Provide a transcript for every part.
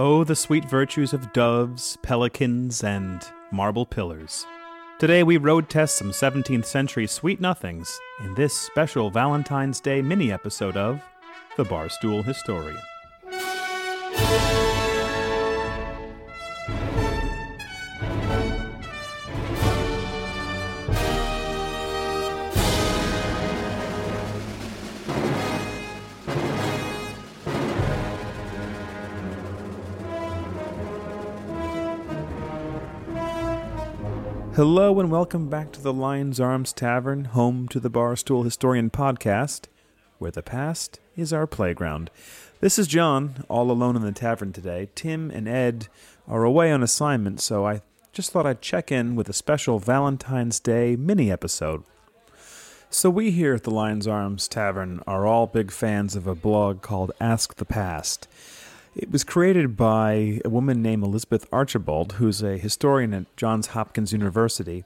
Oh, the sweet virtues of doves, pelicans, and marble pillars. Today we road test some 17th century sweet nothings in this special Valentine's Day mini episode of The Barstool Historian. Hello and welcome back to the Lion's Arms Tavern, home to the Barstool Historian podcast, where the past is our playground. This is John, all alone in the tavern today. Tim and Ed are away on assignment, so I just thought I'd check in with a special Valentine's Day mini episode. So, we here at the Lion's Arms Tavern are all big fans of a blog called Ask the Past. It was created by a woman named Elizabeth Archibald, who's a historian at Johns Hopkins University,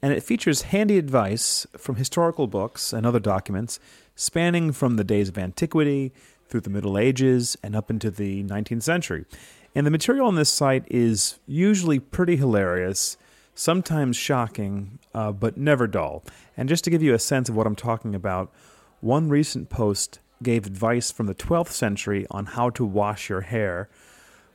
and it features handy advice from historical books and other documents spanning from the days of antiquity through the Middle Ages and up into the 19th century. And the material on this site is usually pretty hilarious, sometimes shocking, uh, but never dull. And just to give you a sense of what I'm talking about, one recent post gave advice from the 12th century on how to wash your hair,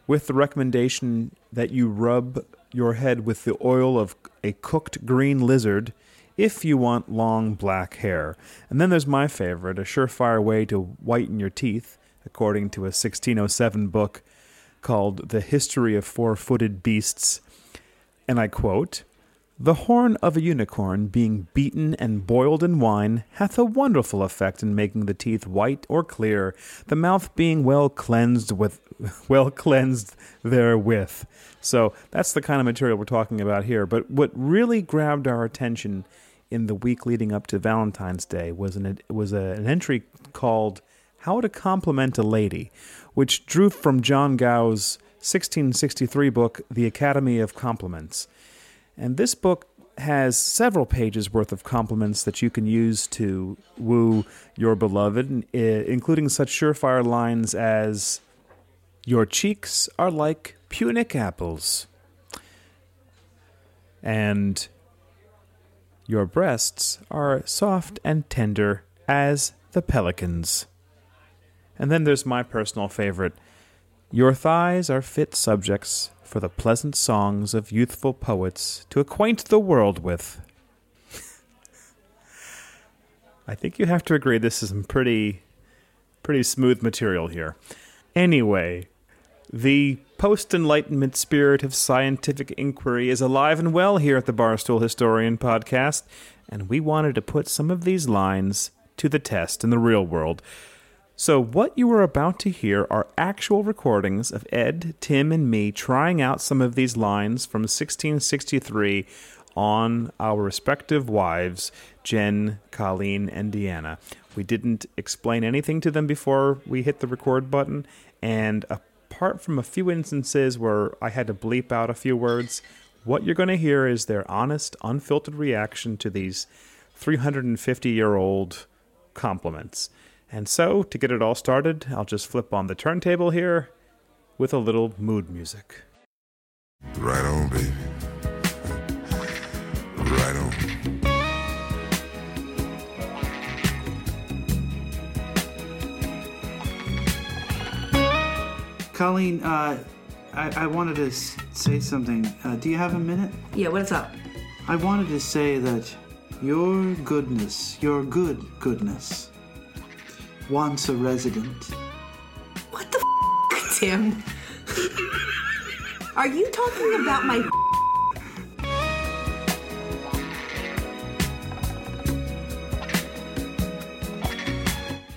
with the recommendation that you rub your head with the oil of a cooked green lizard if you want long black hair. And then there's my favorite, a surefire way to whiten your teeth, according to a 1607 book called The History of Four Footed Beasts. And I quote, the horn of a unicorn, being beaten and boiled in wine, hath a wonderful effect in making the teeth white or clear, the mouth being well cleansed with well cleansed therewith. So that's the kind of material we're talking about here. But what really grabbed our attention in the week leading up to Valentine's Day was an was a, an entry called "How to Compliment a Lady," which drew from John Gough's 1663 book, The Academy of Complements. And this book has several pages worth of compliments that you can use to woo your beloved, eh, including such surefire lines as Your cheeks are like Punic apples, and Your breasts are soft and tender as the pelicans. And then there's my personal favorite Your thighs are fit subjects for the pleasant songs of youthful poets to acquaint the world with. I think you have to agree this is some pretty pretty smooth material here. Anyway, the post enlightenment spirit of scientific inquiry is alive and well here at the Barstool Historian podcast, and we wanted to put some of these lines to the test in the real world. So, what you are about to hear are actual recordings of Ed, Tim, and me trying out some of these lines from 1663 on our respective wives, Jen, Colleen, and Deanna. We didn't explain anything to them before we hit the record button, and apart from a few instances where I had to bleep out a few words, what you're going to hear is their honest, unfiltered reaction to these 350 year old compliments. And so, to get it all started, I'll just flip on the turntable here with a little mood music. Right on, baby. Right on. Colleen, uh, I, I wanted to say something. Uh, do you have a minute? Yeah, what's up? I wanted to say that your goodness, your good goodness, wants a resident. What the f, Tim? Are you talking about my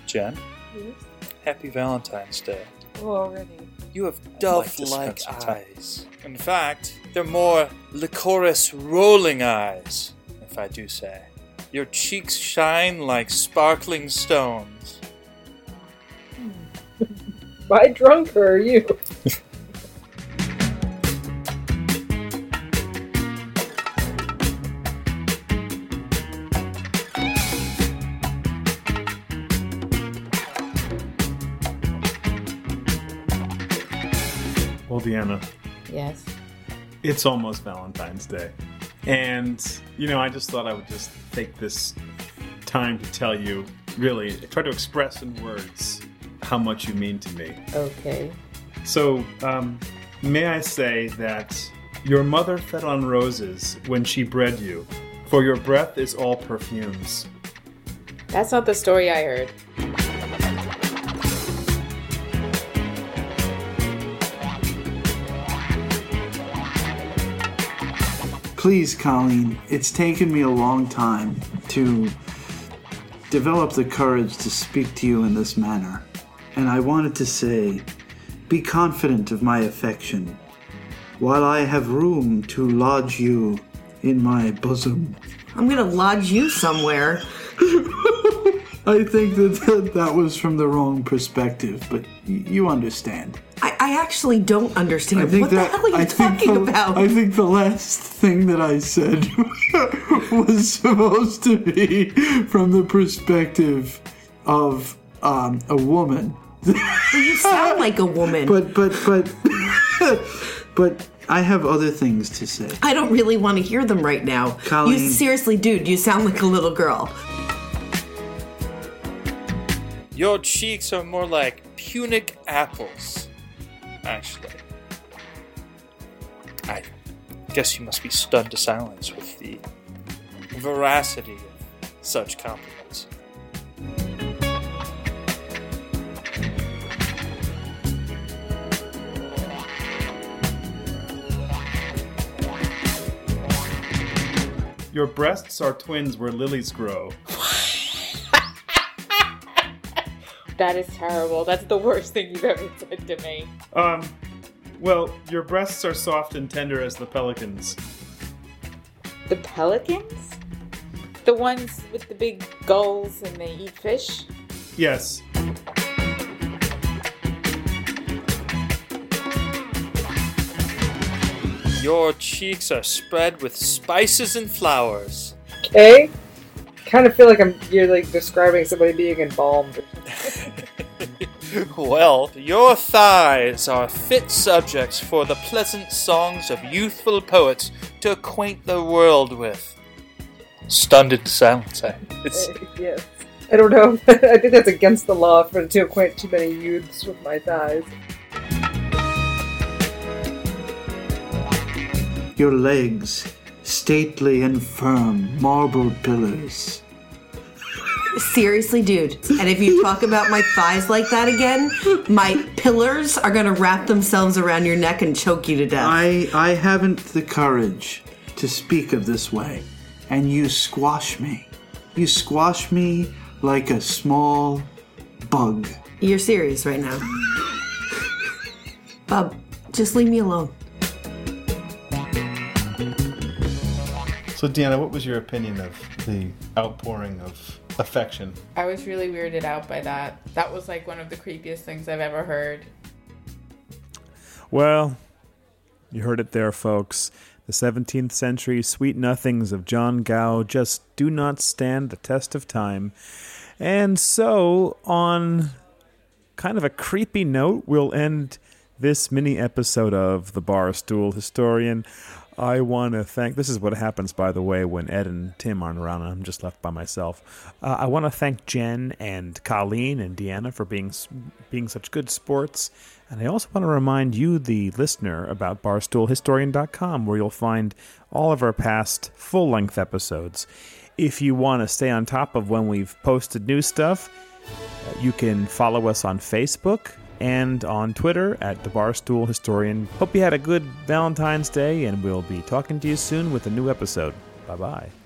Jen, yes? happy Valentine's Day. Oh, already. You have I'd dove like like to spend some time. eyes. In fact, they're more licorice rolling eyes, if I do say. Your cheeks shine like sparkling stones. Am I drunk or are you? Well, Deanna, Yes. it's almost Valentine's Day. And, you know, I just thought I would just take this time to tell you, really, try to express in words how much you mean to me. Okay. So, um, may I say that your mother fed on roses when she bred you, for your breath is all perfumes. That's not the story I heard. Please, Colleen, it's taken me a long time to develop the courage to speak to you in this manner. And I wanted to say, be confident of my affection, while I have room to lodge you in my bosom. I'm gonna lodge you somewhere. I think that that, that was from the wrong perspective, but y- you understand. I, I actually don't understand. I think what that the hell are you I talking the, about? I think the last thing that I said was supposed to be from the perspective of um, a woman, you sound like a woman. but but but but I have other things to say. I don't really want to hear them right now. Colleen. You seriously, dude, you sound like a little girl. Your cheeks are more like Punic apples, actually. I guess you must be stunned to silence with the veracity of such compliments. Your breasts are twins where lilies grow. That is terrible. That's the worst thing you've ever said to me. Um, well, your breasts are soft and tender as the pelicans. The pelicans? The ones with the big gulls and they eat fish? Yes. Your cheeks are spread with spices and flowers. Okay. Kind of feel like I'm you're like describing somebody being embalmed. Well, your thighs are fit subjects for the pleasant songs of youthful poets to acquaint the world with. Stunned into silence, eh? It's, yes. I don't know. I think that's against the law for to acquaint too many youths with my thighs. Your legs, stately and firm, marble pillars. Seriously, dude. And if you talk about my thighs like that again, my pillars are gonna wrap themselves around your neck and choke you to death. I I haven't the courage to speak of this way, and you squash me. You squash me like a small bug. You're serious right now. Bub, just leave me alone. So, Deanna, what was your opinion of the outpouring of affection? I was really weirded out by that. That was like one of the creepiest things I've ever heard. Well, you heard it there, folks. The 17th century sweet nothings of John Gough just do not stand the test of time. And so, on kind of a creepy note, we'll end this mini episode of The Barstool Historian. I want to thank. This is what happens, by the way, when Ed and Tim aren't around and I'm just left by myself. Uh, I want to thank Jen and Colleen and Deanna for being being such good sports. And I also want to remind you, the listener, about BarstoolHistorian.com, where you'll find all of our past full length episodes. If you want to stay on top of when we've posted new stuff, you can follow us on Facebook and on Twitter at the Barstool Historian. Hope you had a good Valentine's Day, and we'll be talking to you soon with a new episode. Bye bye.